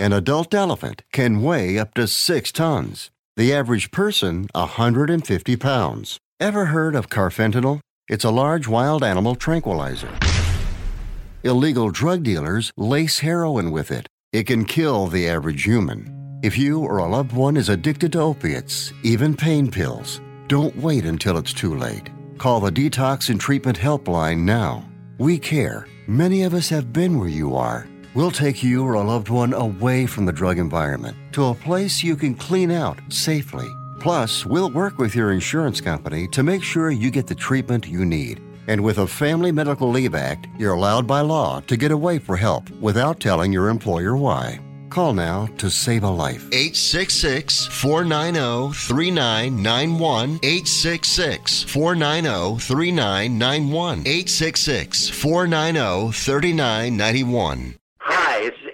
An adult elephant can weigh up to 6 tons. The average person, 150 pounds. Ever heard of carfentanil? It's a large wild animal tranquilizer. Illegal drug dealers lace heroin with it. It can kill the average human. If you or a loved one is addicted to opiates, even pain pills, don't wait until it's too late. Call the Detox and Treatment Helpline now. We care. Many of us have been where you are. We'll take you or a loved one away from the drug environment to a place you can clean out safely. Plus, we'll work with your insurance company to make sure you get the treatment you need. And with a Family Medical Leave Act, you're allowed by law to get away for help without telling your employer why. Call now to save a life. 866 490 3991. 866 490 3991. 866 490 3991.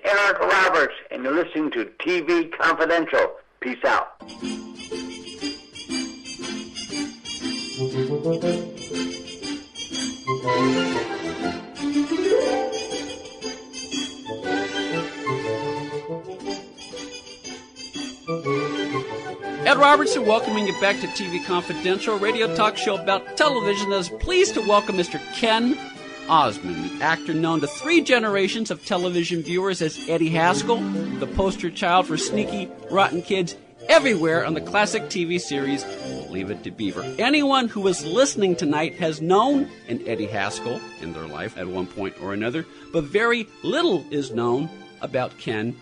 Eric Roberts, and you're listening to TV Confidential. Peace out. Ed Robertson welcoming you back to TV Confidential, radio talk show about television that is pleased to welcome Mr. Ken Osmond, the actor known to three generations of television viewers as Eddie Haskell, the poster child for sneaky, rotten kids everywhere on the classic TV series Leave It to Beaver. Anyone who is listening tonight has known an Eddie Haskell in their life at one point or another, but very little is known about Ken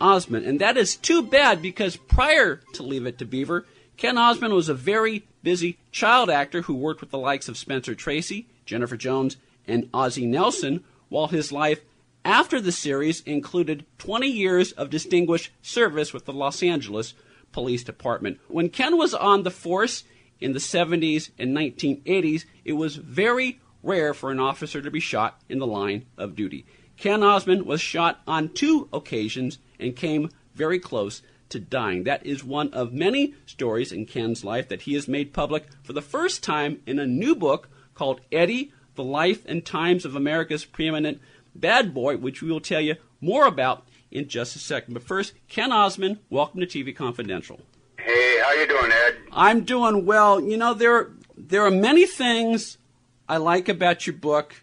Osmond. And that is too bad because prior to Leave It to Beaver, Ken Osmond was a very busy child actor who worked with the likes of Spencer Tracy, Jennifer Jones, and Ozzie Nelson, while his life after the series included 20 years of distinguished service with the Los Angeles Police Department. When Ken was on the force in the 70s and 1980s, it was very rare for an officer to be shot in the line of duty. Ken Osmond was shot on two occasions and came very close to dying. That is one of many stories in Ken's life that he has made public for the first time in a new book called Eddie, The Life and Times of America's Preeminent Bad Boy, which we will tell you more about in just a second. But first, Ken Osmond, welcome to TV Confidential. Hey, how you doing, Ed? I'm doing well. You know, there there are many things I like about your book.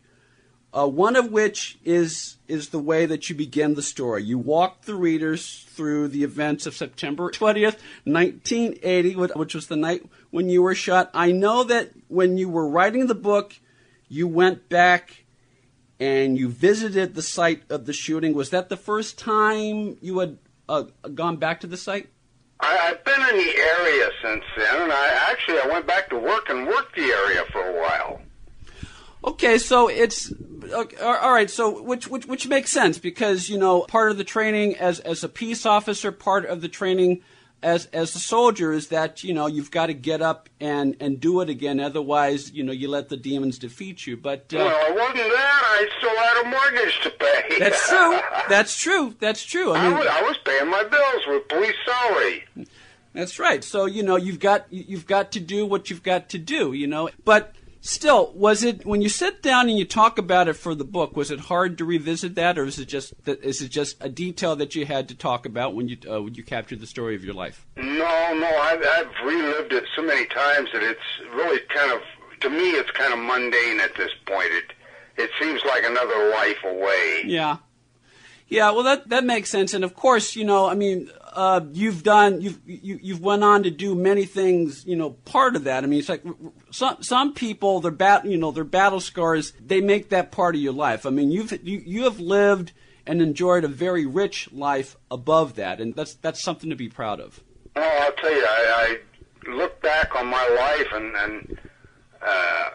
Uh, one of which is is the way that you begin the story. You walk the readers through the events of September 20th, 1980, which was the night when you were shot. I know that when you were writing the book, you went back and you visited the site of the shooting. Was that the first time you had uh, gone back to the site? I, I've been in the area since then, and I actually I went back to work and worked the area for a while. Okay, so it's okay, all right. So which which which makes sense because you know part of the training as as a peace officer, part of the training as as a soldier is that you know you've got to get up and and do it again. Otherwise, you know you let the demons defeat you. But uh, Well, it wasn't that. I still had a mortgage to pay. that's true. That's true. That's true. I I was, I was paying my bills with police salary. That's right. So you know you've got you've got to do what you've got to do. You know, but still, was it when you sit down and you talk about it for the book? Was it hard to revisit that, or is it just is it just a detail that you had to talk about when you uh, when you captured the story of your life? No, no, I've, I've relived it so many times that it's really kind of, to me, it's kind of mundane at this point. It, it seems like another life away. Yeah. Yeah, well, that that makes sense, and of course, you know, I mean, uh, you've done, you've you, you've went on to do many things. You know, part of that. I mean, it's like some some people, their bat, you know, their battle scars, they make that part of your life. I mean, you've you, you have lived and enjoyed a very rich life above that, and that's that's something to be proud of. Oh, I'll tell you, I, I look back on my life and, and uh,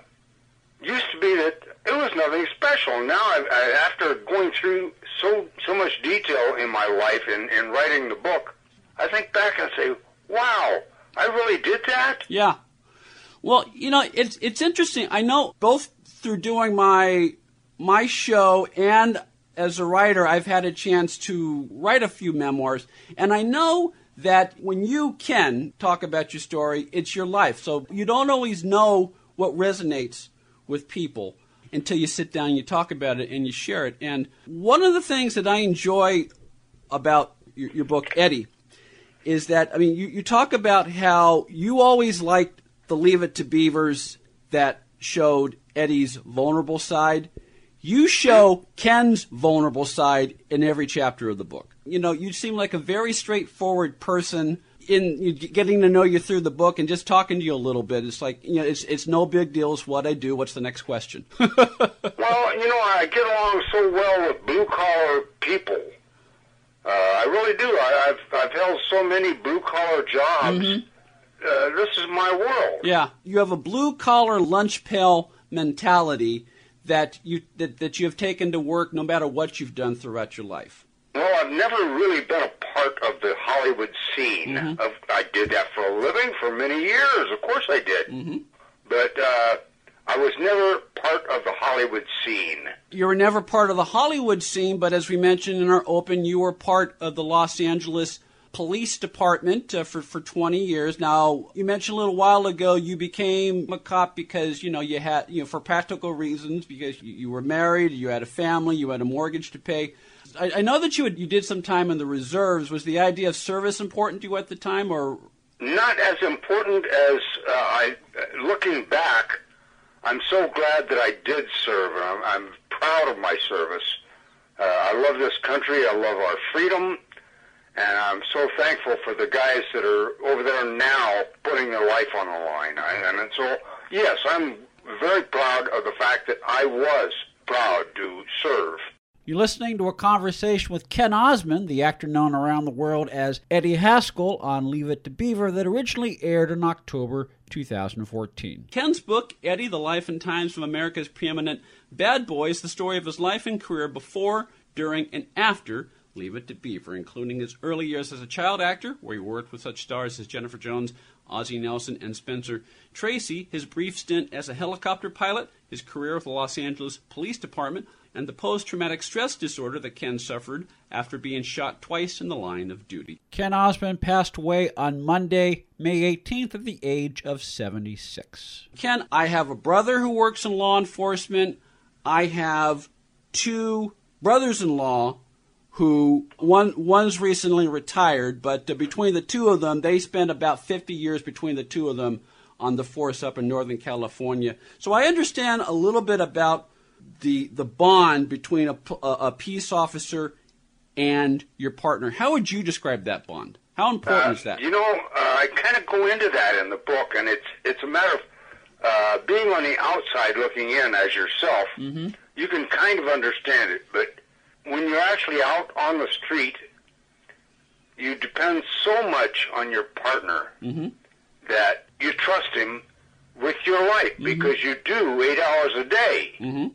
used to be that it was nothing special. Now, I, I, after going through so so much detail in my life in, in writing the book, I think back and say, "Wow, I really did that." Yeah. Well, you know, it's it's interesting. I know both through doing my my show and as a writer, I've had a chance to write a few memoirs, and I know that when you can talk about your story, it's your life. So you don't always know what resonates with people until you sit down you talk about it and you share it. And one of the things that I enjoy about your, your book, Eddie, is that I mean you, you talk about how you always liked the Leave It to Beavers that showed Eddie's vulnerable side. You show Ken's vulnerable side in every chapter of the book. You know, you seem like a very straightforward person in getting to know you through the book and just talking to you a little bit. It's like you know, it's it's no big deal. It's what I do. What's the next question? well, you know, I get along so well with blue collar people. Uh, I really do. I, I've I've held so many blue collar jobs. Mm-hmm. Uh, this is my world. Yeah, you have a blue collar lunch pail mentality that you that, that you have taken to work no matter what you've done throughout your life. Well, I've never really been a part of the Hollywood scene. Mm-hmm. Of, I did that for a living for many years. Of course, I did. Mm-hmm. But uh, I was never part of the Hollywood scene. You were never part of the Hollywood scene, but as we mentioned in our open, you were part of the Los Angeles police department uh, for for 20 years. Now, you mentioned a little while ago you became a cop because you know you had you know for practical reasons because you, you were married, you had a family, you had a mortgage to pay. I, I know that you had, you did some time in the reserves. Was the idea of service important to you at the time, or not as important as uh, I? Looking back, I'm so glad that I did serve. I'm, I'm proud of my service. Uh, I love this country. I love our freedom. And I'm so thankful for the guys that are over there now putting their life on the line. I, and so, yes, I'm very proud of the fact that I was proud to serve. You're listening to a conversation with Ken Osmond, the actor known around the world as Eddie Haskell on Leave It to Beaver, that originally aired in October 2014. Ken's book, Eddie, The Life and Times of America's Preeminent Bad Boy, is the story of his life and career before, during, and after Leave It to Beaver, including his early years as a child actor, where he worked with such stars as Jennifer Jones, Ozzie Nelson, and Spencer Tracy, his brief stint as a helicopter pilot, his career with the Los Angeles Police Department, and the post traumatic stress disorder that Ken suffered after being shot twice in the line of duty. Ken Osmond passed away on Monday, May 18th, at the age of 76. Ken, I have a brother who works in law enforcement. I have two brothers in law who one one's recently retired, but uh, between the two of them, they spent about 50 years between the two of them on the force up in Northern California. So I understand a little bit about the the bond between a, a peace officer and your partner. How would you describe that bond? How important uh, is that? You know, uh, I kind of go into that in the book, and it's it's a matter of uh, being on the outside looking in as yourself. Mm-hmm. You can kind of understand it, but when you're actually out on the street, you depend so much on your partner mm-hmm. that you trust him with your life mm-hmm. because you do eight hours a day. Mm-hmm.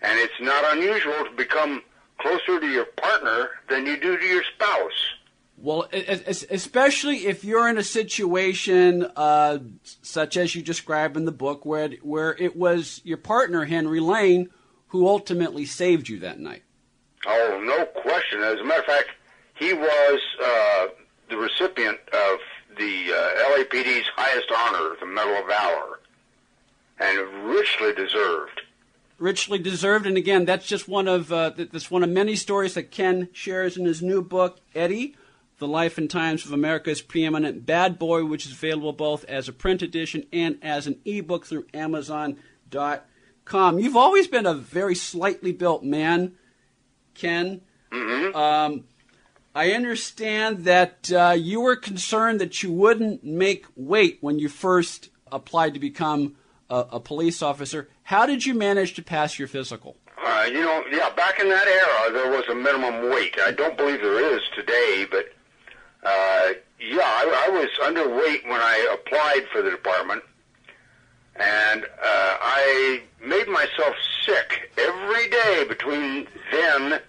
And it's not unusual to become closer to your partner than you do to your spouse. Well, especially if you're in a situation uh, such as you describe in the book, where where it was your partner Henry Lane who ultimately saved you that night. Oh, no question. As a matter of fact, he was uh, the recipient of the uh, LAPD's highest honor, the Medal of Valor, and richly deserved. Richly deserved, and again, that's just one of uh, that's one of many stories that Ken shares in his new book, Eddie, the Life and Times of America's Preeminent Bad Boy, which is available both as a print edition and as an ebook through Amazon.com. You've always been a very slightly built man. Ken. Mm-hmm. Um, I understand that uh, you were concerned that you wouldn't make weight when you first applied to become a, a police officer. How did you manage to pass your physical? Uh, you know, yeah, back in that era, there was a minimum weight. I don't believe there is today, but uh, yeah, I, I was underweight when I applied for the department, and uh, I made myself sick every day between then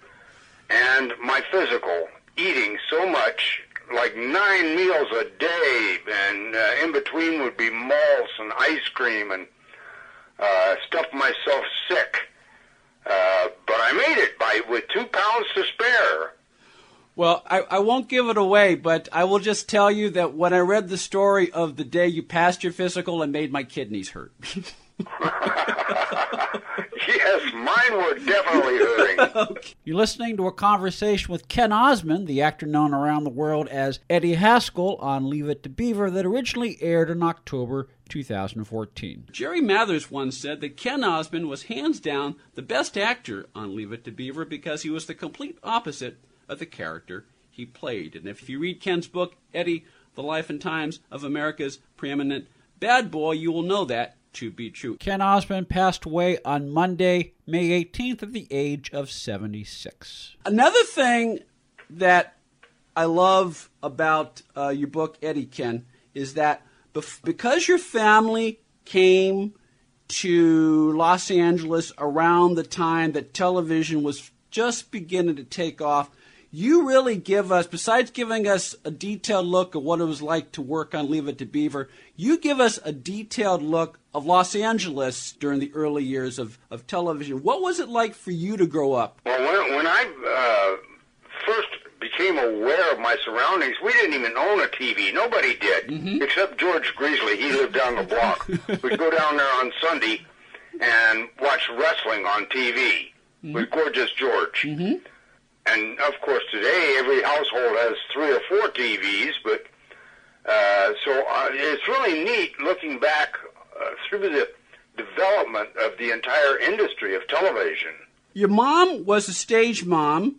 and my physical, eating so much, like nine meals a day, and uh, in between would be malts and ice cream, and uh, stuffed myself sick. Uh, but I made it by with two pounds to spare. Well, I, I won't give it away, but I will just tell you that when I read the story of the day you passed your physical, and made my kidneys hurt. yes, yes, mine were definitely hurting. You're listening to a conversation with Ken Osmond, the actor known around the world as Eddie Haskell, on Leave It to Beaver that originally aired in October 2014. Jerry Mathers once said that Ken Osmond was hands down the best actor on Leave It to Beaver because he was the complete opposite of the character he played. And if you read Ken's book, Eddie, The Life and Times of America's Preeminent Bad Boy, you will know that to be true. Ken Osmond passed away on Monday, May 18th, at the age of 76. Another thing that I love about uh, your book, Eddie Ken, is that bef- because your family came to Los Angeles around the time that television was just beginning to take off, you really give us, besides giving us a detailed look at what it was like to work on Leave It to Beaver, you give us a detailed look of Los Angeles during the early years of, of television. What was it like for you to grow up? Well, when, when I uh, first became aware of my surroundings, we didn't even own a TV. Nobody did, mm-hmm. except George Greasley. He lived down the block. We'd go down there on Sunday and watch wrestling on TV mm-hmm. with Gorgeous George. Mm-hmm. And of course, today every household has three or four TVs, but uh, so uh, it's really neat looking back uh, through the development of the entire industry of television. Your mom was a stage mom,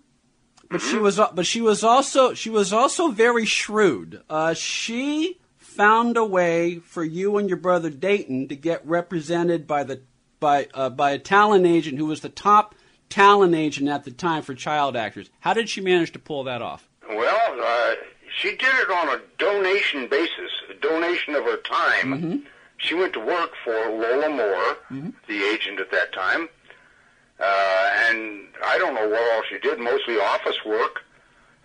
but mm-hmm. she was but she was also she was also very shrewd. Uh, she found a way for you and your brother Dayton to get represented by the by uh, by a talent agent who was the top talent agent at the time for child actors. How did she manage to pull that off? Well, uh, she did it on a donation basis, a donation of her time. Mm-hmm. She went to work for Lola Moore, mm-hmm. the agent at that time, uh, and I don't know what all she did, mostly office work,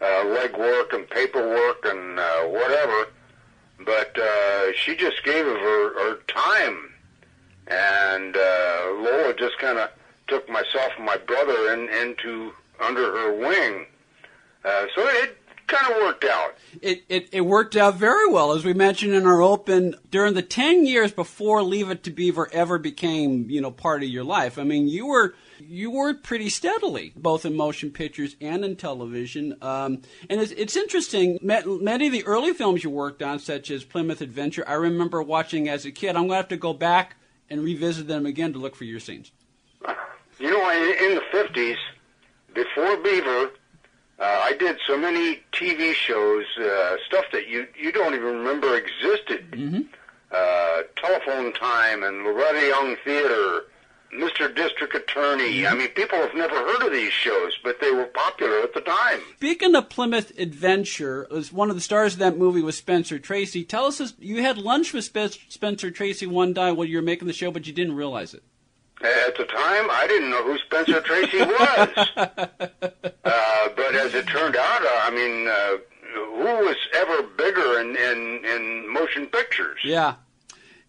uh, leg work and paperwork and uh, whatever. But uh, she just gave of her, her time, and uh, Lola just kind of took myself and my brother in, into under her wing. Uh, so it kind of worked out. It, it, it worked out very well, as we mentioned in our open. During the ten years before Leave It to Beaver ever became, you know, part of your life. I mean, you were you worked pretty steadily, both in motion pictures and in television. Um, and it's, it's interesting. Many of the early films you worked on, such as Plymouth Adventure, I remember watching as a kid. I'm going to have to go back and revisit them again to look for your scenes. You know, in, in the 50s, before Beaver, uh, I did so many TV shows, uh, stuff that you you don't even remember existed. Mm-hmm. Uh, Telephone Time and Loretta Young Theater, Mr. District Attorney. Mm-hmm. I mean, people have never heard of these shows, but they were popular at the time. Speaking of Plymouth Adventure, as one of the stars of that movie was Spencer Tracy. Tell us, you had lunch with Spencer Tracy one day while you were making the show, but you didn't realize it. At the time, I didn't know who Spencer Tracy was. uh, but as it turned out, uh, I mean, uh, who was ever bigger in, in, in motion pictures? Yeah.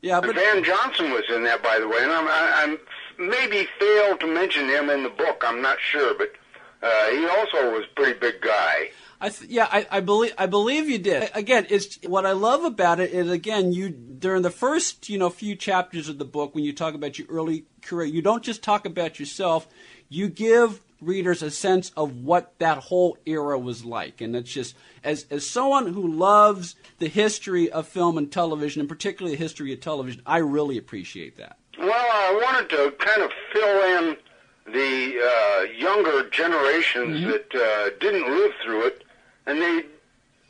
Yeah, but Van Johnson was in that, by the way, and I'm, I, I'm maybe failed to mention him in the book. I'm not sure, but uh, he also was a pretty big guy. I th- yeah, I, I, believe I believe you did. Again, it's what I love about it is again you during the first you know few chapters of the book when you talk about your early career, you don't just talk about yourself. You give readers a sense of what that whole era was like, and it's just as as someone who loves the history of film and television, and particularly the history of television, I really appreciate that. Well, I wanted to kind of fill in the uh, younger generations mm-hmm. that uh, didn't live through it and they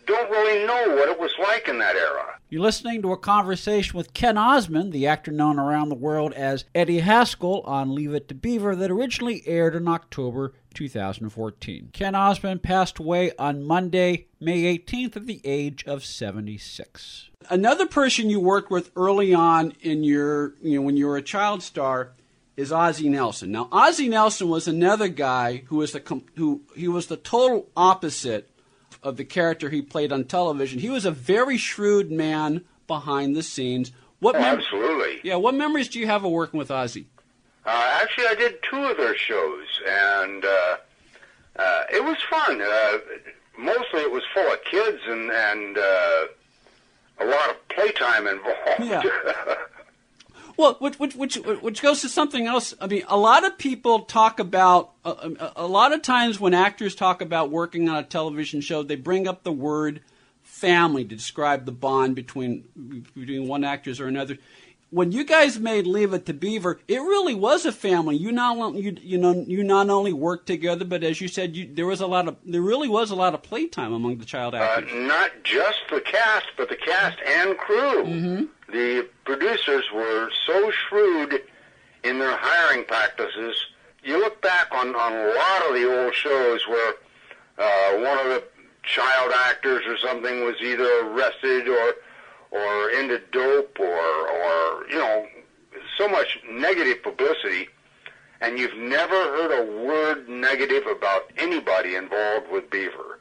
don't really know what it was like in that era. You're listening to a conversation with Ken Osmond, the actor known around the world as Eddie Haskell on Leave It to Beaver, that originally aired in October 2014. Ken Osmond passed away on Monday, May 18th, at the age of 76. Another person you worked with early on in your, you know, when you were a child star is Ozzie Nelson. Now, Ozzie Nelson was another guy who was the who he was the total opposite of the character he played on television. He was a very shrewd man behind the scenes. What oh, mem- absolutely. Yeah, what memories do you have of working with Ozzie? Uh, actually, I did two of their shows, and uh, uh, it was fun. Uh, mostly, it was full of kids and and uh, a lot of playtime involved. Yeah. Well, which, which which which goes to something else. I mean, a lot of people talk about a, a, a, lot of times when actors talk about working on a television show, they bring up the word family to describe the bond between between one actors or another. When you guys made Leave It to Beaver, it really was a family. You not you you know you not only worked together, but as you said, you, there was a lot of there really was a lot of playtime among the child uh, actors. Uh, not just the cast, but the cast and crew. Mm-hmm. The producers were so shrewd in their hiring practices. You look back on on a lot of the old shows where uh, one of the child actors or something was either arrested or or into dope or or you know so much negative publicity and you've never heard a word negative about anybody involved with Beaver.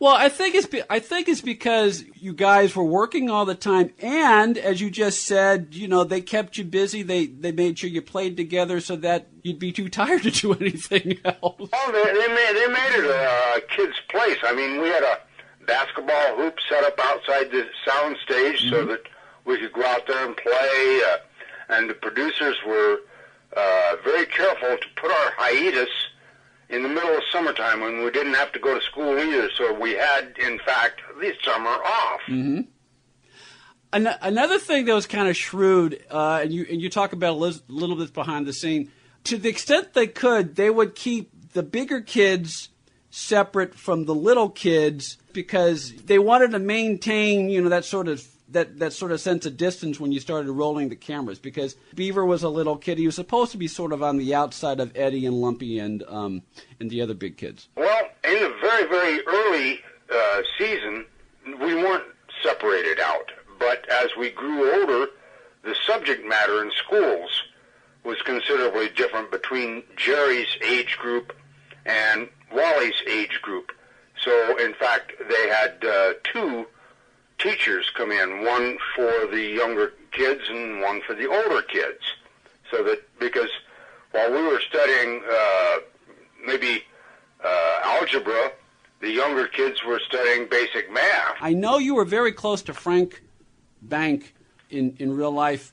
Well, I think it's I think it's because you guys were working all the time, and as you just said, you know they kept you busy. They they made sure you played together so that you'd be too tired to do anything else. Oh, they, they made they made it a kid's place. I mean, we had a basketball hoop set up outside the sound stage mm-hmm. so that we could go out there and play. Uh, and the producers were uh, very careful to put our hiatus in the middle of summertime when we didn't have to go to school either. So we had, in fact, the summer off. Mm-hmm. An- another thing that was kind of shrewd, uh, and you and you talk about a li- little bit behind the scene. To the extent they could, they would keep the bigger kids separate from the little kids because they wanted to maintain, you know, that sort of that, that sort of sense of distance when you started rolling the cameras because Beaver was a little kid. He was supposed to be sort of on the outside of Eddie and Lumpy and um, and the other big kids. Well, in the very very early uh, season, we weren't separated out, but as we grew older, the subject matter in schools was considerably different between Jerry's age group and Wally's age group. So, in fact, they had uh, two teachers come in, one for the younger kids and one for the older kids. So that because while we were studying uh, maybe uh, algebra, the younger kids were studying basic math. I know you were very close to Frank Bank in, in real life.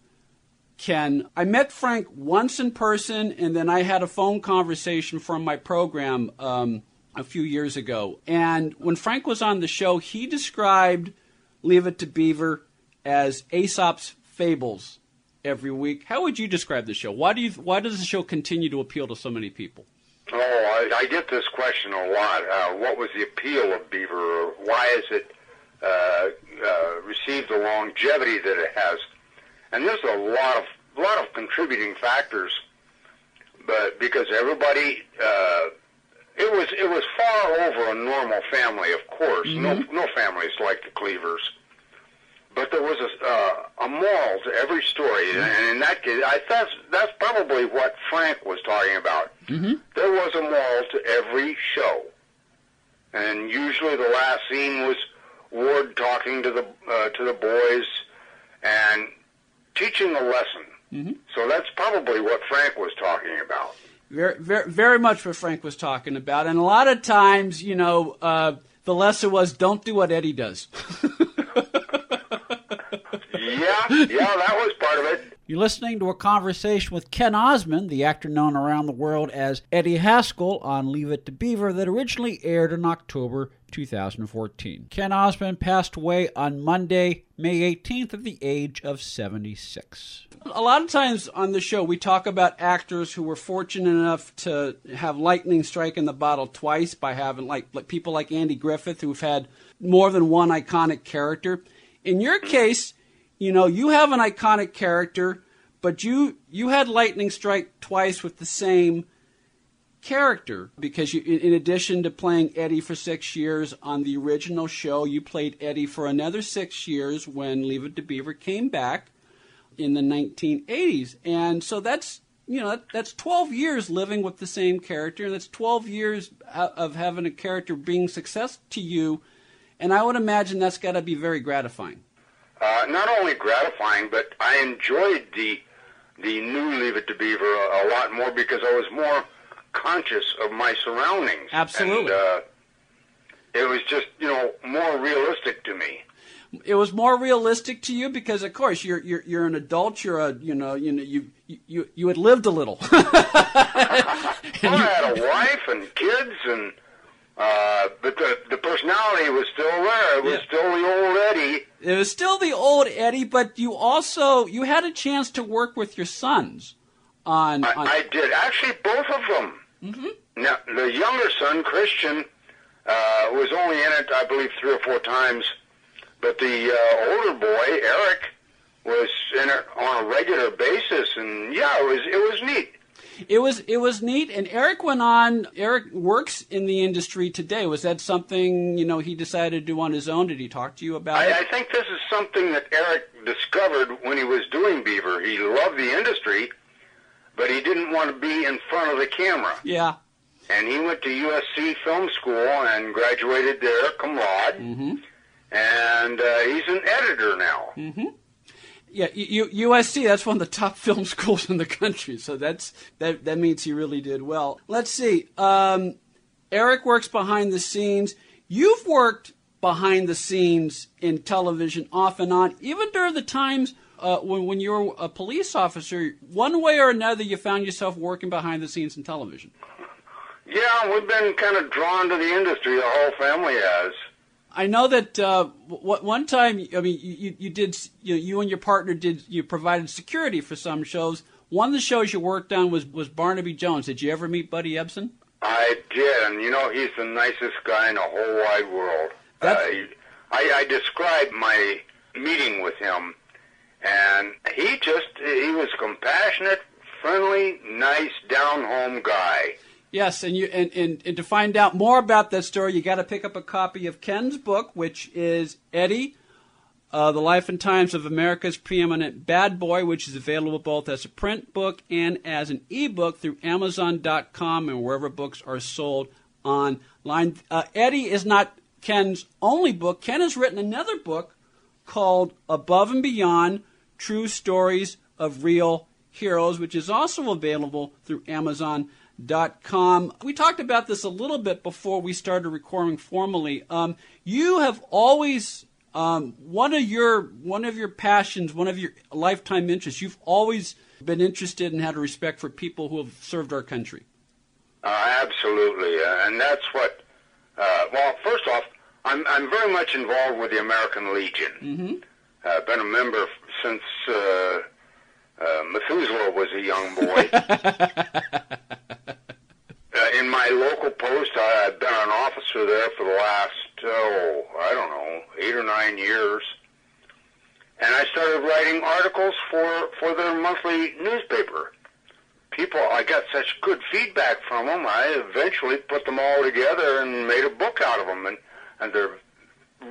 Ken, I met Frank once in person, and then I had a phone conversation from my program um, a few years ago. And when Frank was on the show, he described Leave It to Beaver as Aesop's Fables every week. How would you describe the show? Why do you why does the show continue to appeal to so many people? Oh, I, I get this question a lot. Uh, what was the appeal of Beaver? Why has it uh, uh, received the longevity that it has? And there's a lot of lot of contributing factors, but because everybody uh, it was it was far over a normal family, of course. Mm-hmm. No no families like the Cleavers, but there was a uh, a moral to every story, mm-hmm. and in that case, I that's that's probably what Frank was talking about. Mm-hmm. There was a moral to every show, and usually the last scene was Ward talking to the uh, to the boys and teaching a lesson. Mm-hmm. So that's probably what Frank was talking about. Very, very, very much what Frank was talking about. And a lot of times, you know, uh, the lesson was don't do what Eddie does. yeah, yeah, that was part of it. You're listening to a conversation with Ken Osmond, the actor known around the world as Eddie Haskell on Leave It to Beaver, that originally aired in October 2014. Ken Osmond passed away on Monday, May 18th, at the age of 76. A lot of times on the show, we talk about actors who were fortunate enough to have lightning strike in the bottle twice by having, like, like people like Andy Griffith, who've had more than one iconic character. In your case, you know, you have an iconic character, but you you had lightning strike twice with the same character because you, in addition to playing Eddie for six years on the original show, you played Eddie for another six years when Leave It to Beaver came back in the 1980s, and so that's you know that's 12 years living with the same character, and that's 12 years of having a character being success to you, and I would imagine that's got to be very gratifying. Uh, not only gratifying, but I enjoyed the the new Leave It to Beaver a, a lot more because I was more conscious of my surroundings. Absolutely. And, uh, it was just, you know, more realistic to me. it was more realistic to you because, of course, you're you're you're an adult. You're a you know you know you you you had lived a little. well, I had a wife and kids, and uh, but the the personality was still there. It was Yeah. still the old Eddie. It was still the old Eddie, but you also you had a chance to work with your sons on. I, on I did actually both of them. Mm-hmm. Now the younger son, Christian, uh, was only in it, I believe, three or four times, but the uh, older boy, Eric, was in it on a regular basis, and yeah, it was it was neat. It was it was neat, and Eric went on. Eric works in the industry today. Was that something you know he decided to do on his own? Did he talk to you about I, I think this is something that Eric discovered when he was doing Beaver. He loved the industry, but he didn't want to be in front of the camera. Yeah, And he went to USC Film School and graduated there, cum laude. Mm-hmm. And uh, he's an editor now. yeah. U- U- USC. That's one of the top film schools in the country. So that's that. That means he really did well. Let's see. Um, Eric works behind the scenes. You've worked behind the scenes in television off and on, even during the times uh, when, when you were a police officer. One way or another, you found yourself working behind the scenes in television. Yeah, we've been kind of drawn to the industry. The whole family has. I know that uh, w- one time, I mean, you, you, did, you, you and your partner did, you provided security for some shows. One of the shows you worked on was, was Barnaby Jones. Did you ever meet Buddy Ebsen? I did, and you know he's the nicest guy in the whole wide world. Uh, I, I described my meeting with him, and he just he was compassionate, friendly, nice, down home guy. Yes, and you and, and, and to find out more about that story, you got to pick up a copy of Ken's book, which is Eddie, uh, The Life and Times of America's Preeminent Bad Boy, which is available both as a print book and as an ebook through Amazon.com and wherever books are sold online. Uh, Eddie is not Ken's only book. Ken has written another book called Above and Beyond True Stories of Real Heroes, which is also available through Amazon.com. We talked about this a little bit before we started recording formally. Um, you have always um, one of your one of your passions, one of your lifetime interests. You've always been interested and had a respect for people who have served our country. Uh, absolutely, uh, and that's what. Uh, well, first off, I'm I'm very much involved with the American Legion. Mm-hmm. Uh, been a member since uh, uh, Methuselah was a young boy. uh, in my local post, I, I've been an officer there for the last oh I don't know eight or nine years. And I started writing articles for, for their monthly newspaper people, I got such good feedback from them. I eventually put them all together and made a book out of them, and and they're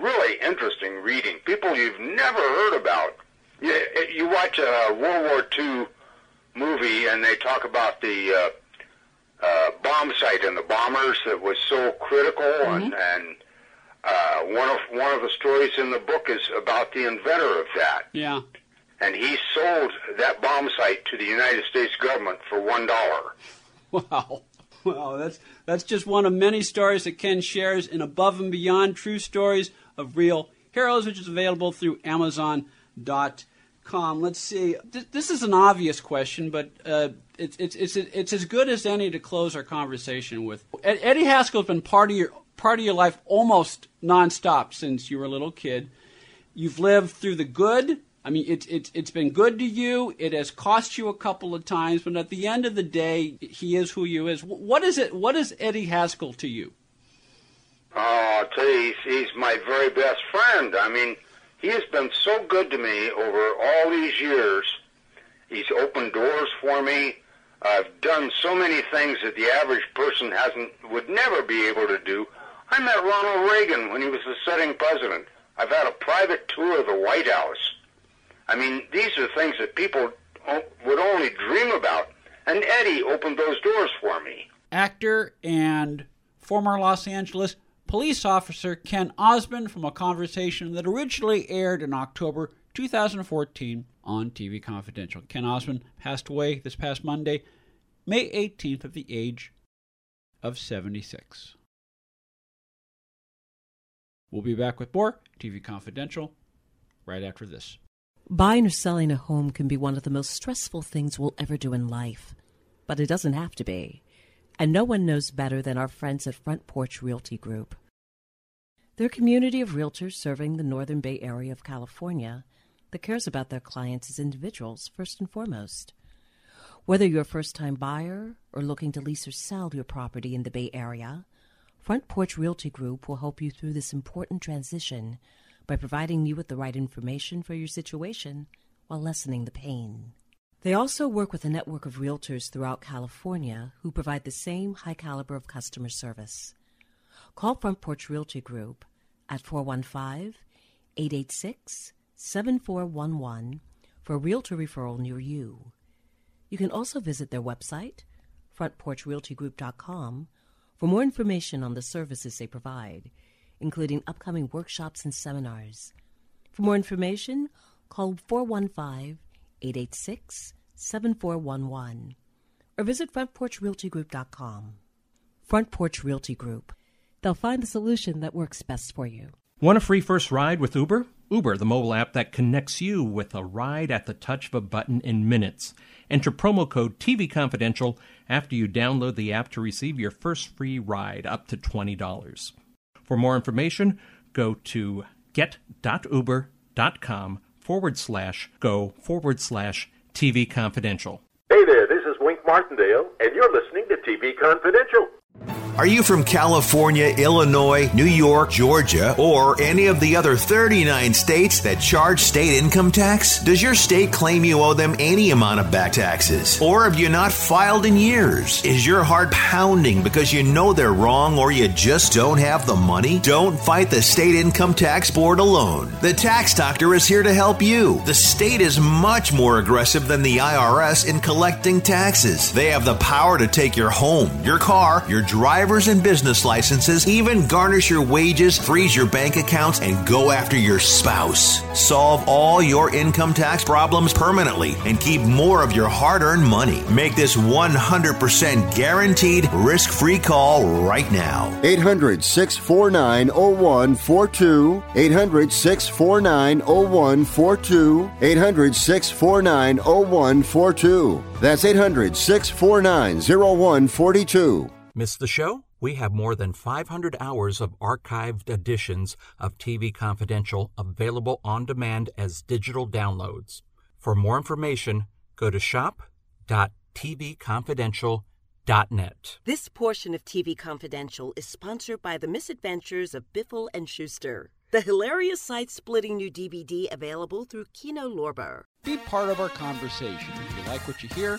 really interesting reading. People you've never heard about. You, you watch a World War II movie, and they talk about the uh, uh, bombsight and the bombers that was so critical, and and uh, one of one of the stories in the book is about the inventor of that Yeah. and he sold that bombsight to the United States government for one dollar. Wow. Wow, that's that's just one of many stories that Ken shares in Above and Beyond True Stories of Real Heroes, which is available through Amazon.com. Let's see. Th- This is an obvious question, but uh, it's, it's it's it's as good as any to close our conversation with. Ed- Eddie Haskell's been part of your part of your life almost nonstop since you were a little kid. You've lived through the good. I mean, it's it's it's been good to you. It has cost you a couple of times, but at the end of the day, he is who you is. What is it? What is Eddie Haskell to you? Oh, I'll tell you, he's, he's my very best friend. I mean, he has been so good to me over all these years. He's opened doors for me. I've done so many things that the average person hasn't would never be able to do. I met Ronald Reagan when he was the sitting president. I've had a private tour of the White House. I mean, these are things that people would only dream about. And Eddie opened those doors for me. Actor and former Los Angeles police officer Ken Osmond from a conversation that originally aired in October 2014 on TV Confidential. Ken Osmond passed away this past Monday, May 18th, at the age of 76. We'll be back with more TV Confidential right after this. Buying or selling a home can be one of the most stressful things we'll ever do in life, but it doesn't have to be. And no one knows better than our friends at Front Porch Realty Group. They're community of realtors serving the Northern Bay Area of California that cares about their clients as individuals first and foremost. Whether you're a first time buyer or looking to lease or sell your property in the Bay Area, Front Porch Realty Group will help you through this important transition by providing you with the right information for your situation while lessening the pain. They also work with a network of realtors throughout California who provide the same high caliber of customer service. Call Front Porch Realty Group at 415 886 7411 for a realtor referral near you. You can also visit their website, frontporchrealtygroup.com, for more information on the services they provide including upcoming workshops and seminars. For more information, call 415 886 7411 or visit frontporchrealtygroup.com. Front Porch Realty Group. They'll find the solution that works best for you. Want a free first ride with Uber? Uber, the mobile app that connects you with a ride at the touch of a button in minutes. Enter promo code TV Confidential after you download the app to receive your first free ride up to $20. For more information, go to get.uber.com forward slash go forward slash TV Confidential. Hey there, this is Wink Martindale, and you're listening to TV Confidential. Are you from California, Illinois, New York, Georgia, or any of the other 39 states that charge state income tax? Does your state claim you owe them any amount of back taxes? Or have you not filed in years? Is your heart pounding because you know they're wrong or you just don't have the money? Don't fight the state income tax board alone. The tax doctor is here to help you. The state is much more aggressive than the IRS in collecting taxes. They have the power to take your home, your car, your driver's and business licenses, even garnish your wages, freeze your bank accounts, and go after your spouse. Solve all your income tax problems permanently and keep more of your hard earned money. Make this 100% guaranteed risk free call right now. 800 649 0142. 800 649 0142. 800 649 0142. That's 800 649 0142. Miss the show? We have more than 500 hours of archived editions of TV Confidential available on demand as digital downloads. For more information, go to shop.tvconfidential.net. This portion of TV Confidential is sponsored by The Misadventures of Biffle and Shooster, the hilarious side-splitting new DVD available through Kino Lorber. Be part of our conversation. If you like what you hear,